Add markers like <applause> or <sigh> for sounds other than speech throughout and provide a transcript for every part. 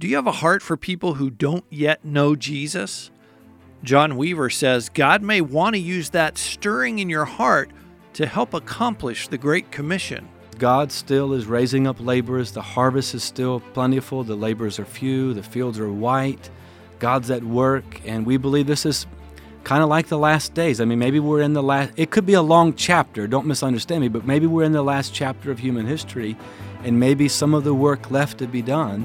Do you have a heart for people who don't yet know Jesus? John Weaver says God may want to use that stirring in your heart to help accomplish the Great Commission. God still is raising up laborers. The harvest is still plentiful. The laborers are few. The fields are white. God's at work. And we believe this is kind of like the last days. I mean, maybe we're in the last, it could be a long chapter, don't misunderstand me, but maybe we're in the last chapter of human history, and maybe some of the work left to be done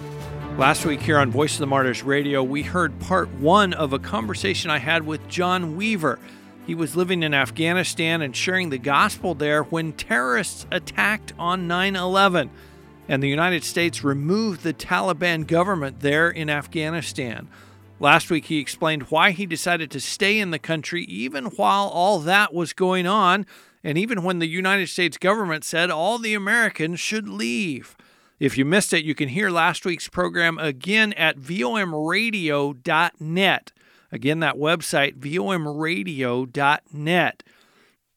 Last week here on Voice of the Martyrs Radio, we heard part one of a conversation I had with John Weaver. He was living in Afghanistan and sharing the gospel there when terrorists attacked on 9 11 and the United States removed the Taliban government there in Afghanistan. Last week, he explained why he decided to stay in the country even while all that was going on, and even when the United States government said all the Americans should leave. If you missed it, you can hear last week's program again at vomradio.net. Again, that website, vomradio.net.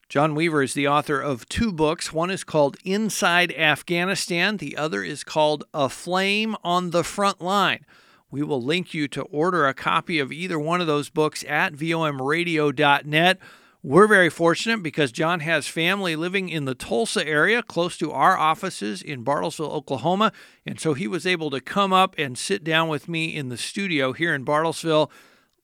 John Weaver is the author of two books. One is called Inside Afghanistan, the other is called A Flame on the Front Line. We will link you to order a copy of either one of those books at vomradio.net. We're very fortunate because John has family living in the Tulsa area, close to our offices in Bartlesville, Oklahoma. And so he was able to come up and sit down with me in the studio here in Bartlesville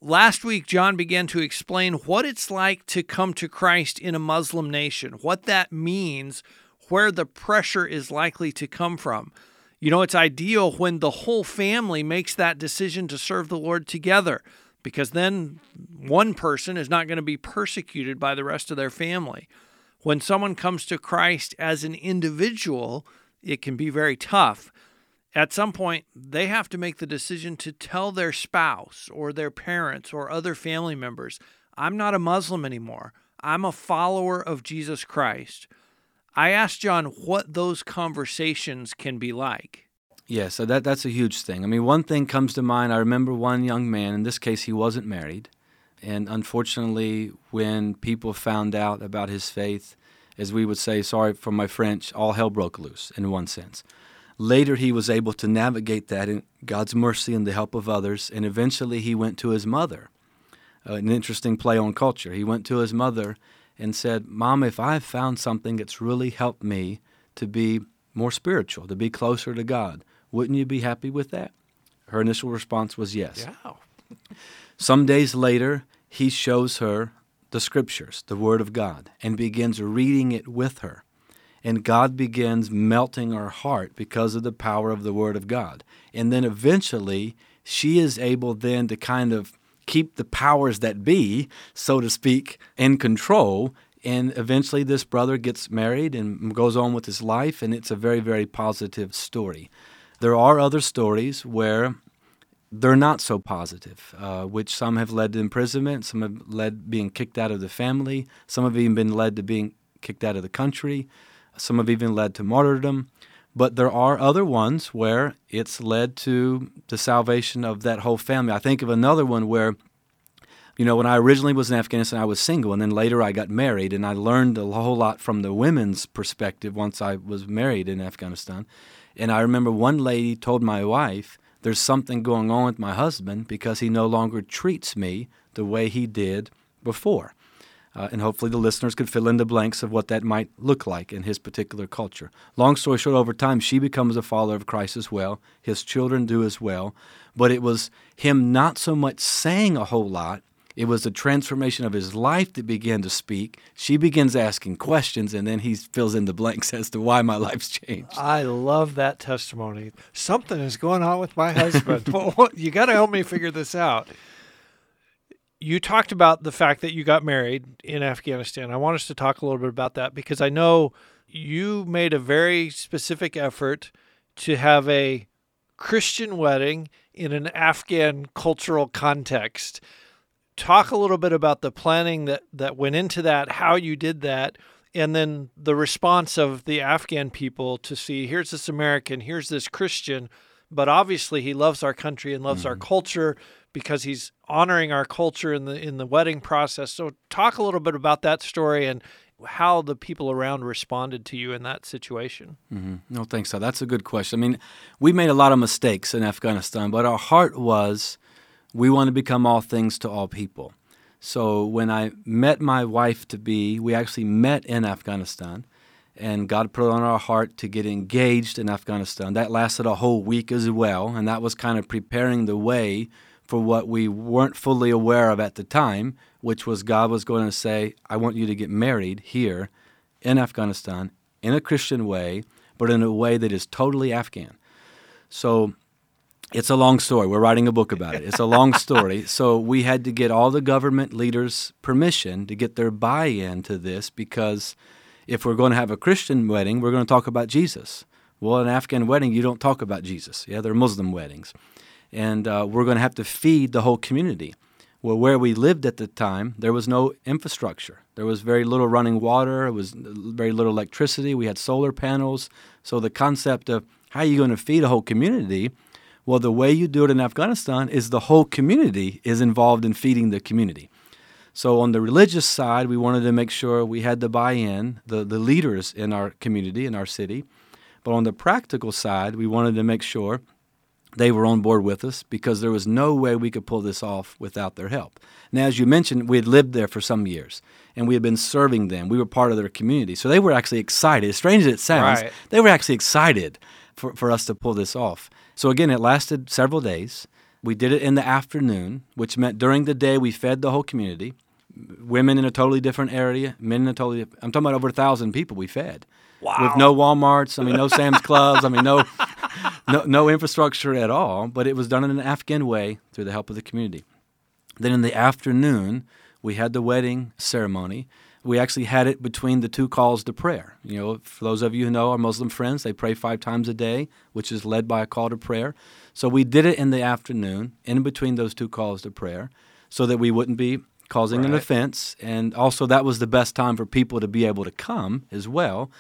Last week, John began to explain what it's like to come to Christ in a Muslim nation, what that means, where the pressure is likely to come from. You know, it's ideal when the whole family makes that decision to serve the Lord together, because then one person is not going to be persecuted by the rest of their family. When someone comes to Christ as an individual, it can be very tough at some point, they have to make the decision to tell their spouse or their parents or other family members, I'm not a Muslim anymore. I'm a follower of Jesus Christ. I asked John what those conversations can be like. Yeah, so that that's a huge thing. I mean, one thing comes to mind. I remember one young man. In this case, he wasn't married, and unfortunately, when people found out about his faith, as we would say, sorry for my French, all hell broke loose in one sense. Later, he was able to navigate that in God's mercy and the help of others, and eventually he went to his mother. Uh, an interesting play on culture. He went to his mother and said, Mom, if I've found something that's really helped me to be more spiritual, to be closer to God, wouldn't you be happy with that? Her initial response was yes. Yeah. Some days later, he shows her the scriptures, the Word of God, and begins reading it with her and God begins melting her heart because of the power of the Word of God. And then eventually, she is able then to kind of keep the powers that be, so to speak, in control. And eventually, this brother gets married and goes on with his life, and it's a very, very positive story. There are other stories where they're not so positive, uh, which some have led to imprisonment, some have led being kicked out of the family, some have even been led to being kicked out of the country. Some have even led to martyrdom. But there are other ones where it's led to the salvation of that whole family. I think of another one where, you know, when I originally was in Afghanistan, I was single, and then later I got married, and I learned a whole lot from the women's perspective once I was married in Afghanistan. And I remember one lady told my wife, There's something going on with my husband because he no longer treats me the way he did before. Uh, and hopefully the listeners could fill in the blanks of what that might look like in his particular culture. Long story short, over time, she becomes a follower of Christ as well. His children do as well. But it was him not so much saying a whole lot, it was the transformation of his life that began to speak. She begins asking questions, and then he fills in the blanks <laughs> as to why my life's changed. I love that testimony. Something is going on with my husband. <laughs> you got to help me figure this out you talked about the fact that you got married in Afghanistan. I want us to talk a little bit about that because I know you made a very specific effort to have a Christian wedding in an Afghan cultural context. Talk a little bit about the planning that, that went into that, how you did that, and then the response of the Afghan people to see here's this American, here's this Christian, but obviously he loves our country and loves mm-hmm. our culture because he's honoring our culture in the in the wedding process. So talk a little bit about that story and how the people around responded to you in that situation. Mm-hmm. No, thanks. So that's a good question. I mean, we made a lot of mistakes in Afghanistan, but our heart was we want to become all things to all people. So when I met my wife to be, we actually met in Afghanistan, and God put on our heart to get engaged in Afghanistan. That lasted a whole week as well, and that was kind of preparing the way for what we weren't fully aware of at the time, which was God was going to say, I want you to get married here in Afghanistan in a Christian way, but in a way that is totally Afghan. So it's a long story. We're writing a book about it. It's a long story. <laughs> So we had to get all the government leaders' permission to get their buy in to this because if we're going to have a Christian wedding, we're going to talk about Jesus. Well, an Afghan wedding, you don't talk about Jesus. Yeah, they're Muslim weddings and uh, we're going to have to feed the whole community. Well, where we lived at the time, there was no infrastructure. There was very little running water. It was very little electricity. We had solar panels. So the concept of how are you going to feed a whole community? Well, the way you do it in Afghanistan is the whole community is involved in feeding the community. So on the religious side, we wanted to make sure we had the buy-in, the, the leaders in our community, in our city. But on the practical side, we wanted to make sure they were on board with us because there was no way we could pull this off without their help. Now, as you mentioned, we had lived there for some years and we had been serving them. We were part of their community. So they were actually excited. As strange as it sounds, right. they were actually excited for, for us to pull this off. So again, it lasted several days. We did it in the afternoon, which meant during the day we fed the whole community. Women in a totally different area, men in a totally I'm talking about over a thousand people we fed. Wow. With no Walmarts, I mean no Sam's Clubs, I mean no no, <laughs> no infrastructure at all, but it was done in an Afghan way through the help of the community. Then in the afternoon, we had the wedding ceremony. We actually had it between the two calls to prayer. You know, for those of you who know our Muslim friends, they pray five times a day, which is led by a call to prayer. So we did it in the afternoon, in between those two calls to prayer, so that we wouldn't be causing right. an offense. And also, that was the best time for people to be able to come as well.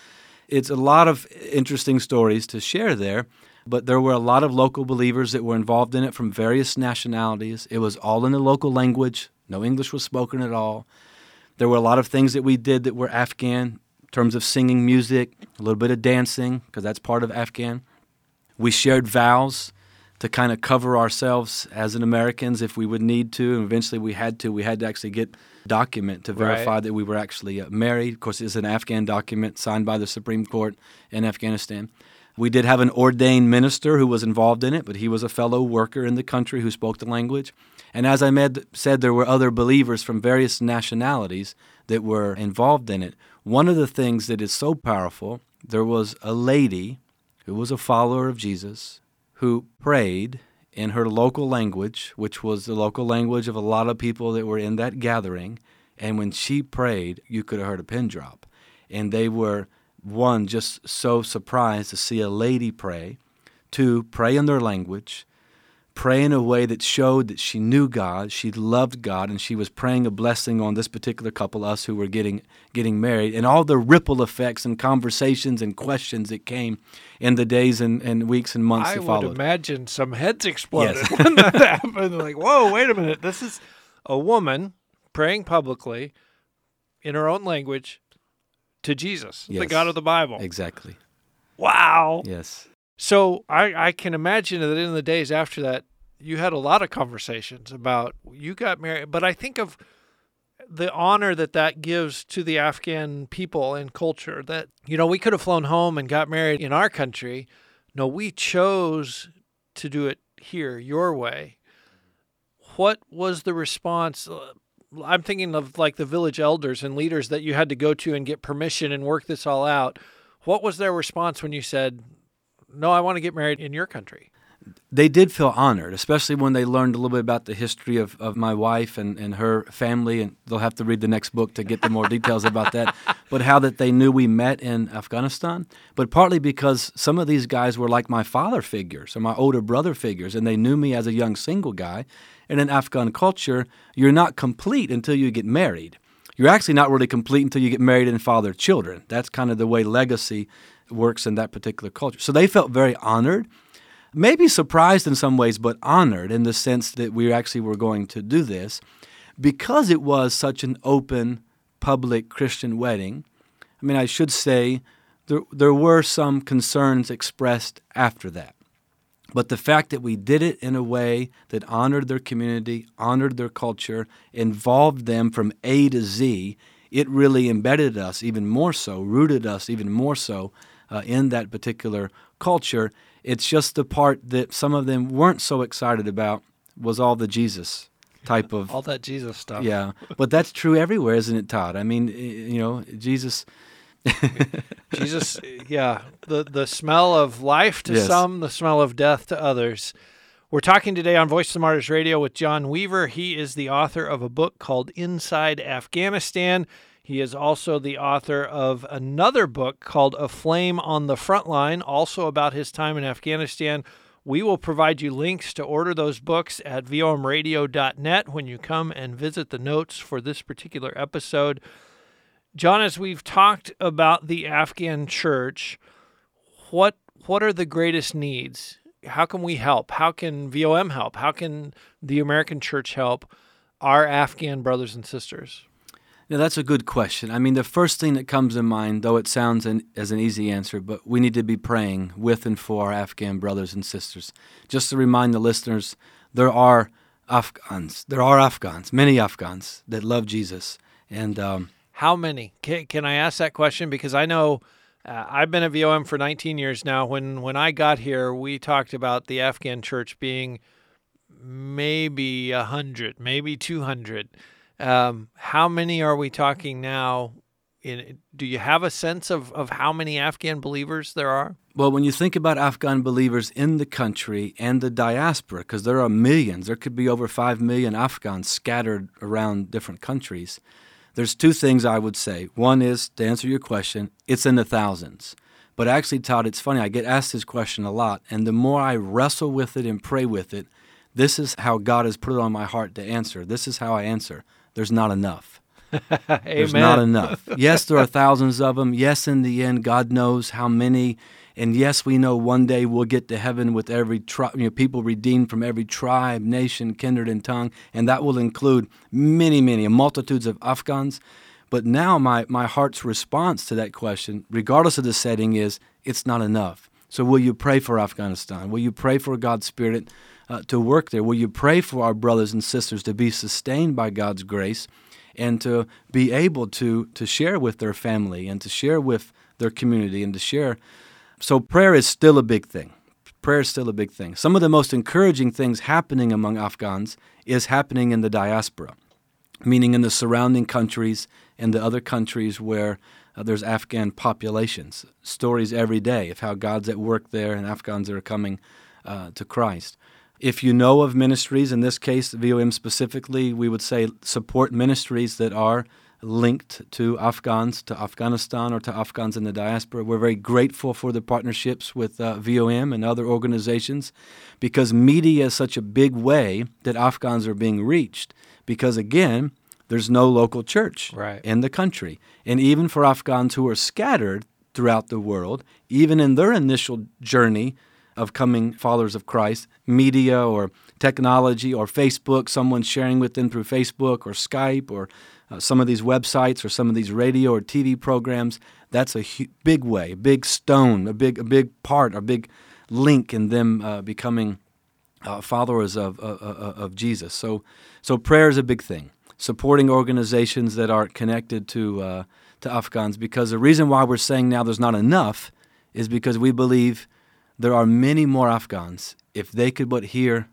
It's a lot of interesting stories to share there but there were a lot of local believers that were involved in it from various nationalities. It was all in the local language, no English was spoken at all. There were a lot of things that we did that were Afghan in terms of singing music, a little bit of dancing, because that's part of Afghan. We shared vows to kind of cover ourselves as an Americans if we would need to, and eventually we had to. We had to actually get document to verify right. that we were actually uh, married. Of course, it's an Afghan document signed by the Supreme Court in Afghanistan. We did have an ordained minister who was involved in it, but he was a fellow worker in the country who spoke the language. And as I med- said, there were other believers from various nationalities that were involved in it. One of the things that is so powerful, there was a lady who was a follower of Jesus who prayed in her local language, which was the local language of a lot of people that were in that gathering. And when she prayed, you could have heard a pin drop. And they were one, just so surprised to see a lady pray, two, pray in their language, pray in a way that showed that she knew God, she loved God, and she was praying a blessing on this particular couple, us who were getting getting married, and all the ripple effects and conversations and questions that came in the days and, and weeks and months I that followed. I would imagine some heads exploded yes. when that <laughs> happened. Like, whoa, wait a minute. This is a woman praying publicly in her own language to Jesus, yes. the God of the Bible. Exactly. Wow. Yes. So I, I can imagine that in the days after that, you had a lot of conversations about you got married. But I think of the honor that that gives to the Afghan people and culture that, you know, we could have flown home and got married in our country. No, we chose to do it here, your way. What was the response? I'm thinking of like the village elders and leaders that you had to go to and get permission and work this all out. What was their response when you said, "No, I want to get married in your country"? They did feel honored, especially when they learned a little bit about the history of, of my wife and, and her family. And they'll have to read the next book to get the more details about that. <laughs> But how that they knew we met in Afghanistan. But partly because some of these guys were like my father figures or my older brother figures, and they knew me as a young single guy. And in Afghan culture, you're not complete until you get married. You're actually not really complete until you get married and father children. That's kind of the way legacy works in that particular culture. So they felt very honored maybe surprised in some ways, but honored in the sense that we actually were going to do this because it was such an open, public Christian wedding. I mean, I should say there, there were some concerns expressed after that. But the fact that we did it in a way that honored their community, honored their culture, involved them from A to Z, it really embedded us even more so, rooted us even more so uh, in that particular culture. It's just the part that some of them weren't so excited about was all the Jesus type of all that Jesus stuff. Yeah, but that's true everywhere, isn't it, Todd? I mean, you know, Jesus. <laughs> Jesus, yeah, the the smell of life to yes. some, the smell of death to others. We're talking today on Voice of the Martyrs Radio with John Weaver. He is the author of a book called Inside Afghanistan. He is also the author of another book called A Flame on the Frontline, also about his time in Afghanistan. We will provide you links to order those books at vomradio.net when you come and visit the notes for this particular episode. John, as we've talked about the Afghan church, what what are the greatest needs? How can we help? How can VOM help? How can the American church help our Afghan brothers and sisters? Yeah, that's a good question. I mean, the first thing that comes to mind, though it sounds an, as an easy answer, but we need to be praying with and for our Afghan brothers and sisters. Just to remind the listeners, there are Afghans, there are Afghans, many Afghans that love Jesus, and um, how many? Can, can I ask that question? Because I know uh, I've been at VOM for 19 years now. When when I got here, we talked about the Afghan church being maybe a hundred, maybe 200. Um, how many are we talking now? In, do you have a sense of, of how many Afghan believers there are? Well, when you think about Afghan believers in the country and the diaspora, because there are millions, there could be over 5 million Afghans scattered around different countries. There's two things I would say. One is, to answer your question, it's in the thousands. But actually, Todd, it's funny, I get asked this question a lot, and the more I wrestle with it and pray with it, this is how God has put it on my heart to answer. This is how I answer there's not enough. <laughs> there's not enough. <laughs> Yes, there are thousands of them. Yes, in the end, God knows how many. And yes, we know one day we'll get to heaven with every tri- you know, people redeemed from every tribe, nation, kindred, and tongue, and that will include many, many multitudes of Afghans. But now my, my heart's response to that question, regardless of the setting, is it's not enough. So will you pray for Afghanistan? Will you pray for God's Spirit uh, to work there? Will you pray for our brothers and sisters to be sustained by God's grace and to be able to, to share with their family and to share with their community and to share? So, prayer is still a big thing. Prayer is still a big thing. Some of the most encouraging things happening among Afghans is happening in the diaspora, meaning in the surrounding countries and the other countries where uh, there's Afghan populations. Stories every day of how God's at work there and Afghans are coming uh, to Christ. If you know of ministries, in this case, VOM specifically, we would say support ministries that are linked to Afghans, to Afghanistan, or to Afghans in the diaspora. We're very grateful for the partnerships with uh, VOM and other organizations because media is such a big way that Afghans are being reached. Because again, there's no local church right. in the country. And even for Afghans who are scattered throughout the world, even in their initial journey of coming followers of Christ, media or technology or Facebook, someone sharing with them through Facebook or Skype or uh, some of these websites or some of these radio or TV programs, that's a hu- big way, a big stone, a big, a big part, a big link in them uh, becoming uh, followers of, uh, uh, uh, of Jesus. So, so prayer is a big thing. Supporting organizations that are connected to to Afghans, because the reason why we're saying now there's not enough is because we believe there are many more Afghans, if they could but hear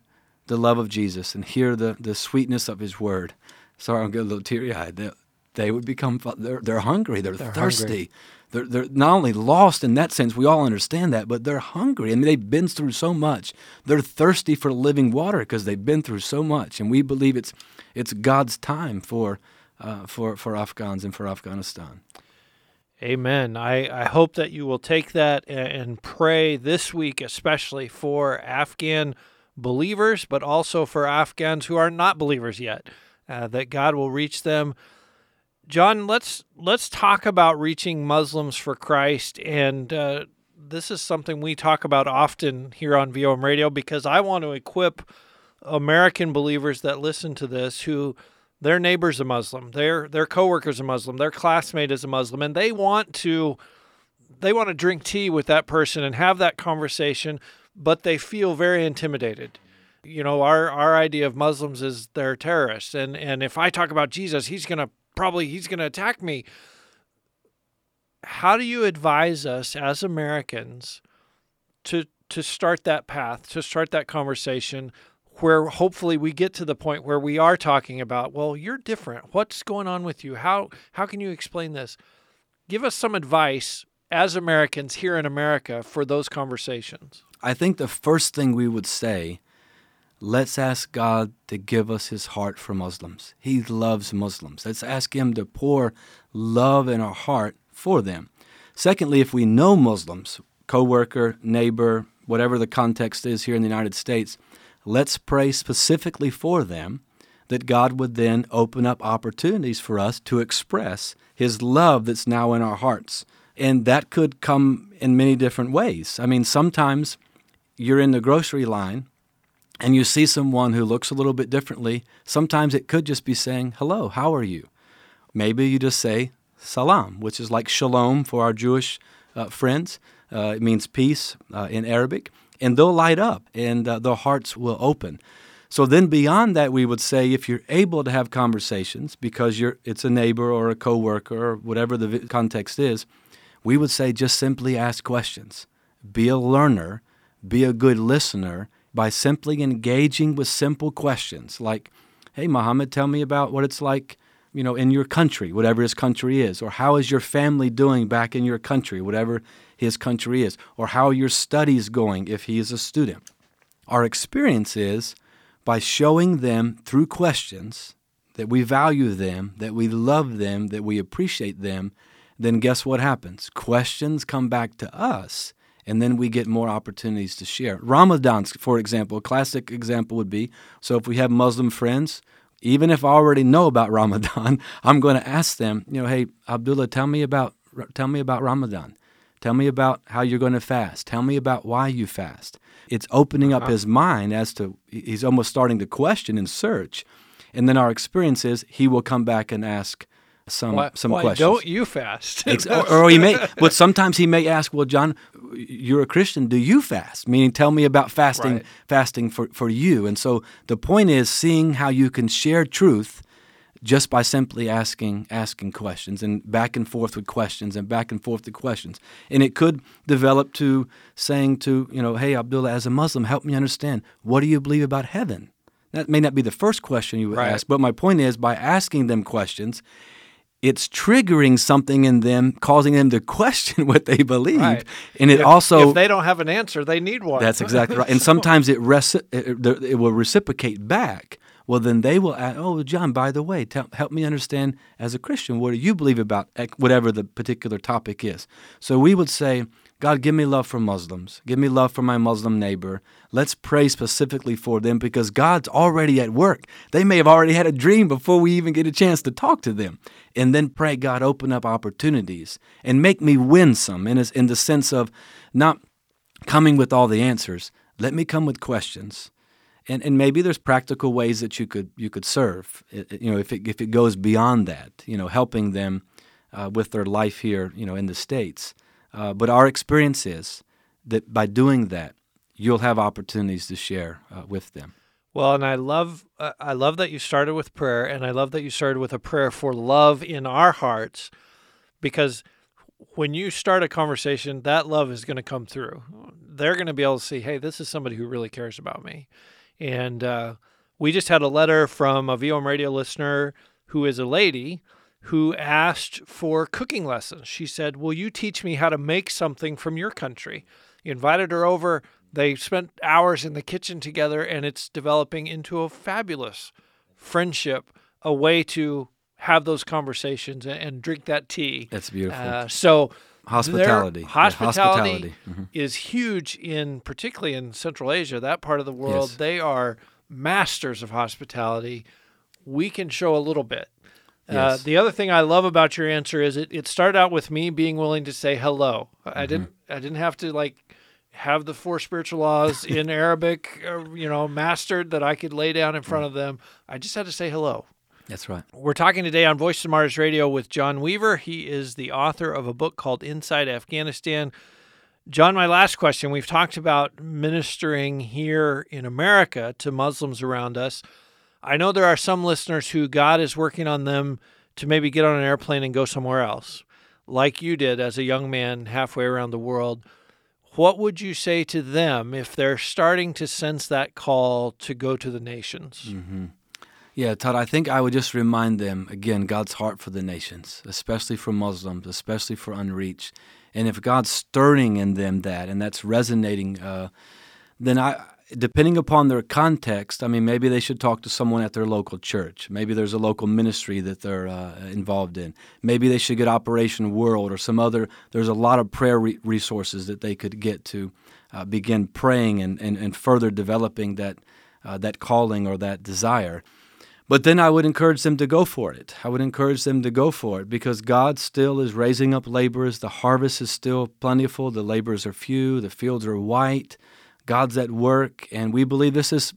the love of Jesus and hear the, the sweetness of His word. Sorry, I'm getting a little teary eyed. They, they, would become, they're, they're hungry, they're, they're thirsty. Hungry. they're, they're not only lost in that sense, we all understand that, but they're hungry. I mean, they've been through so much. They're thirsty for living water because they've been through so much. And we believe it's, it's God's time for, uh, for, for Afghans and for Afghanistan. Amen. I, I hope that you will take that and pray this week, especially for Afghan believers, but also for Afghans who are not believers yet, uh, that God will reach them John, let's let's talk about reaching Muslims for Christ, and uh, this is something we talk about often here on VOM Radio because I want to equip American believers that listen to this who their neighbor's a Muslim, their their coworker's a Muslim, their classmate is a Muslim, and they want to they want to drink tea with that person and have that conversation, but they feel very intimidated. You know, our our idea of Muslims is they're terrorists, and and if I talk about Jesus, he's to probably he's to attack me. How do you advise us as Americans to to start that path, to start that conversation where hopefully we get to the point where we are talking about, well, you're different. What's going on with you? How how can you explain this? Give us some advice as Americans here in America for those conversations. I think the first thing we would say Let's ask God to give us his heart for Muslims. He loves Muslims. Let's ask him to pour love in our heart for them. Secondly, if we know Muslims, coworker, neighbor, whatever the context is here in the United States, let's pray specifically for them that God would then open up opportunities for us to express his love that's now in our hearts. And that could come in many different ways. I mean, sometimes you're in the grocery line and you see someone who looks a little bit differently, sometimes it could just be saying, Hello, how are you? Maybe you just say salam, which is like shalom for our Jewish uh, friends. Uh, it means peace uh, in Arabic. And they'll light up and uh, their hearts will open. So then beyond that, we would say if you're able to have conversations because you're, it's a neighbor or a coworker or whatever the context is, we would say just simply ask questions. Be a learner, be a good listener, by simply engaging with simple questions like, hey, Muhammad, tell me about what it's like, you know, in your country, whatever his country is, or how is your family doing back in your country, whatever his country is, or how your studies going if he is a student. Our experience is by showing them through questions that we value them, that we love them, that we appreciate them, then guess what happens? Questions come back to us and then we get more opportunities to share. Ramadan, for example, a classic example would be so if we have Muslim friends, even if I already know about <laughs> Ramadan, I'm going to ask them, you know, hey, Abdullah, tell me about tell me about Ramadan. Tell me about how you're going to fast. Tell me about why you fast. It's opening uh-huh. up his mind as to he's almost starting to question and search. And then our experience is he will come back and ask, some why, some why questions. Don't you fast? <laughs> or, or, he may, but sometimes he may ask, "Well, John, you're a Christian. Do you fast?" Meaning, tell me about fasting, right. fasting for for you. And so the point is seeing how you can share truth just by simply asking asking questions and back and forth with questions and back and forth with questions. And it could develop to saying to you know, "Hey, Abdullah, as a Muslim, help me understand what do you believe about heaven." That may not be the first question you would right. ask, but my point is by asking them questions it's triggering something in them, causing them to <laughs> question what they believe. Right. And it if, also, if they don't have an answer, they need one. That's exactly <laughs> right. And sometimes it, reci- it, it will reciprocate back. Well, then they will ask, oh, John, by the way, tell, help me understand as a Christian, what do you believe about whatever the particular topic is? So we would say, God, give me love for Muslims. Give me love for my Muslim neighbor. Let's pray specifically for them because God's already at work. They may have already had a dream before we even get a chance to talk to them. And then pray, God, open up opportunities and make me winsome in, in the sense of not coming with all the answers. Let me come with questions. And, and maybe there's practical ways that you could you could serve. You know, if it, if it goes beyond that, you know, helping them uh, with their life here, you know, in the states. Uh, but our experience is that by doing that, you'll have opportunities to share uh, with them. Well, and I love uh, I love that you started with prayer, and I love that you started with a prayer for love in our hearts, because when you start a conversation, that love is going to come through. They're going to be able to see, hey, this is somebody who really cares about me. And uh, we just had a letter from a VOM radio listener who is a lady who asked for cooking lessons. She said, Will you teach me how to make something from your country? You invited her over. They spent hours in the kitchen together, and it's developing into a fabulous friendship, a way to have those conversations and, and drink that tea. That's beautiful. Uh, so, hospitality. their hospitality, hospitality. Mhm. is huge in particularly in Central Asia, that part of the world. Yes. They are masters of hospitality. We can show a little bit. Uh, the other thing I love about your answer is it, it started out with me being willing to say hello. I Mm-hmm. didn't I didn't have to like have the four spiritual laws in <laughs> Arabic, uh, you know, mastered that I could lay down in front of them. I just had to say hello. That's right. We're talking today on Voice of Martyrs Radio with John Weaver. He is the author of a book called Inside Afghanistan. John, my last question. We've talked about ministering here in America to Muslims around us. I know there are some listeners who God is working on them to maybe get on an airplane and go somewhere else, like you did as a young man halfway around the world. What would you say to them if they're starting to sense that call to go to the nations? Mm-hmm. Yeah, Todd, I think I would just remind them again God's heart for the nations, especially for Muslims, especially for unreached. And if God's stirring in them that and that's resonating, uh, then I, depending upon their context, I mean, maybe they should talk to someone at their local church. Maybe there's a local ministry that they're uh, involved in. Maybe they should get Operation World or some other. There's a lot of prayer re- resources that they could get to uh, begin praying and, and, and further developing that uh, that calling or that desire. But then I would encourage them to go for it. I would encourage them to go for it because God still is raising up laborers. The harvest is still plentiful. The laborers are few. The fields are white. God's at work. And we believe this is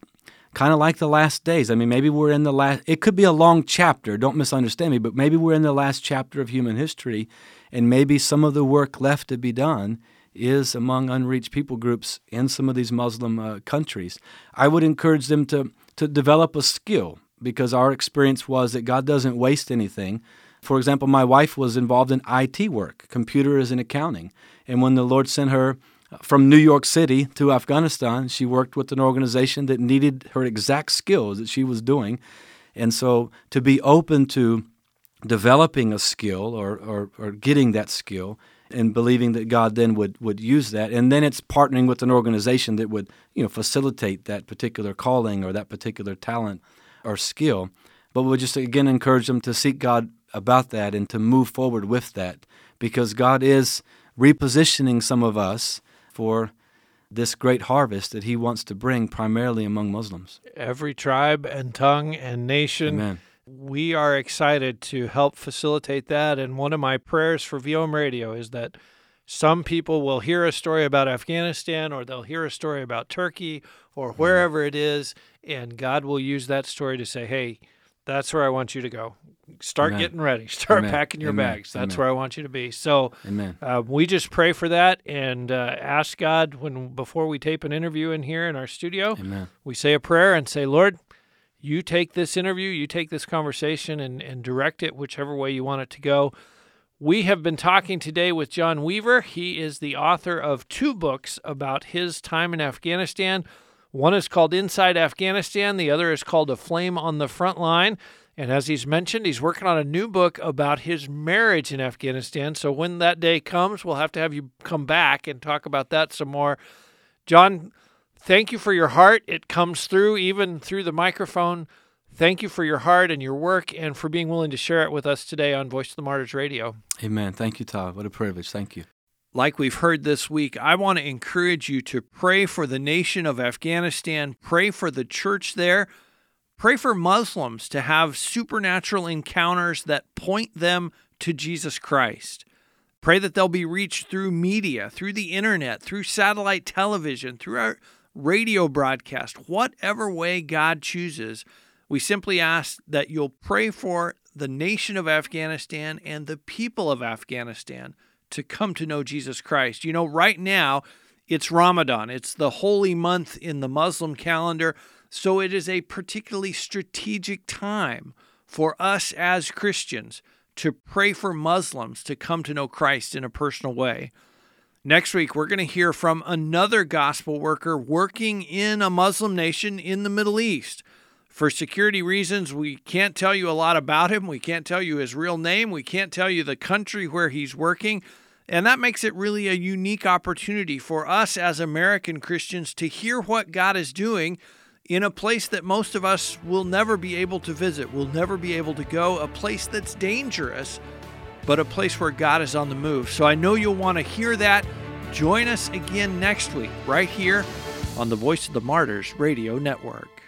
kind of like the last days. I mean, maybe we're in the last, it could be a long chapter. Don't misunderstand me, but maybe we're in the last chapter of human history. And maybe some of the work left to be done is among unreached people groups in some of these Muslim uh, countries. I would encourage them to, to develop a skill because our experience was that God doesn't waste anything. For example, my wife was involved in IT work, computers and accounting. And when the Lord sent her from New York City to Afghanistan, she worked with an organization that needed her exact skills that she was doing. And so to be open to developing a skill or, or, or getting that skill and believing that God then would, would use that. And then it's partnering with an organization that would, you know, facilitate that particular calling or that particular talent or skill. But we'll just again encourage them to seek God about that and to move forward with that because God is repositioning some of us for this great harvest that He wants to bring primarily among Muslims. Every tribe and tongue and nation. Amen. We are excited to help facilitate that. And one of my prayers for VOM Radio is that some people will hear a story about Afghanistan or they'll hear a story about Turkey or wherever it is, and God will use that story to say, hey, that's where I want you to go. Start Amen. getting ready. <laughs> Start Amen. packing your Amen. bags. That's where I want you to be. So Amen. uh, we just pray for that and uh, ask God when before we tape an interview in here in our studio we say a prayer and say, Lord, you take this interview, you take this conversation and, and direct it whichever way you want it to go. We have been talking today with John Weaver. He is the author of two books about his time in Afghanistan. One is called Inside Afghanistan, the other is called A Flame on the Front Line. And as he's mentioned, he's working on a new book about his marriage in Afghanistan. So when that day comes, we'll have to have you come back and talk about that some more. John, thank you for your heart. It comes through even through the microphone. Thank you for your heart and your work and for being willing to share it with us today on Voice of the Martyrs Radio. Amen. Thank you, Todd. What a privilege. Thank you. Like we've heard this week, I want to encourage you to pray for the nation of Afghanistan, pray for the church there, pray for Muslims to have supernatural encounters that point them to Jesus Christ. Pray that they'll be reached through media, through the internet, through satellite television, through our radio broadcast, whatever way God chooses. We simply ask that you'll pray for the nation of Afghanistan and the people of Afghanistan to come to know Jesus Christ. You know, right now it's Ramadan, it's the holy month in the Muslim calendar. So it is a particularly strategic time for us as Christians to pray for Muslims to come to know Christ in a personal way. Next week, we're going to hear from another gospel worker working in a Muslim nation in the Middle East. For security reasons, we can't tell you a lot about him. We can't tell you his real name. We can't tell you the country where he's working. And that makes it really a unique opportunity for us as American Christians to hear what God is doing in a place that most of us will never be able to visit, will never be able to go, a place that's dangerous, but a place where God is on the move. So I know you'll want to hear that. Join us again next week, right here on the Voice of the Martyrs Radio Network.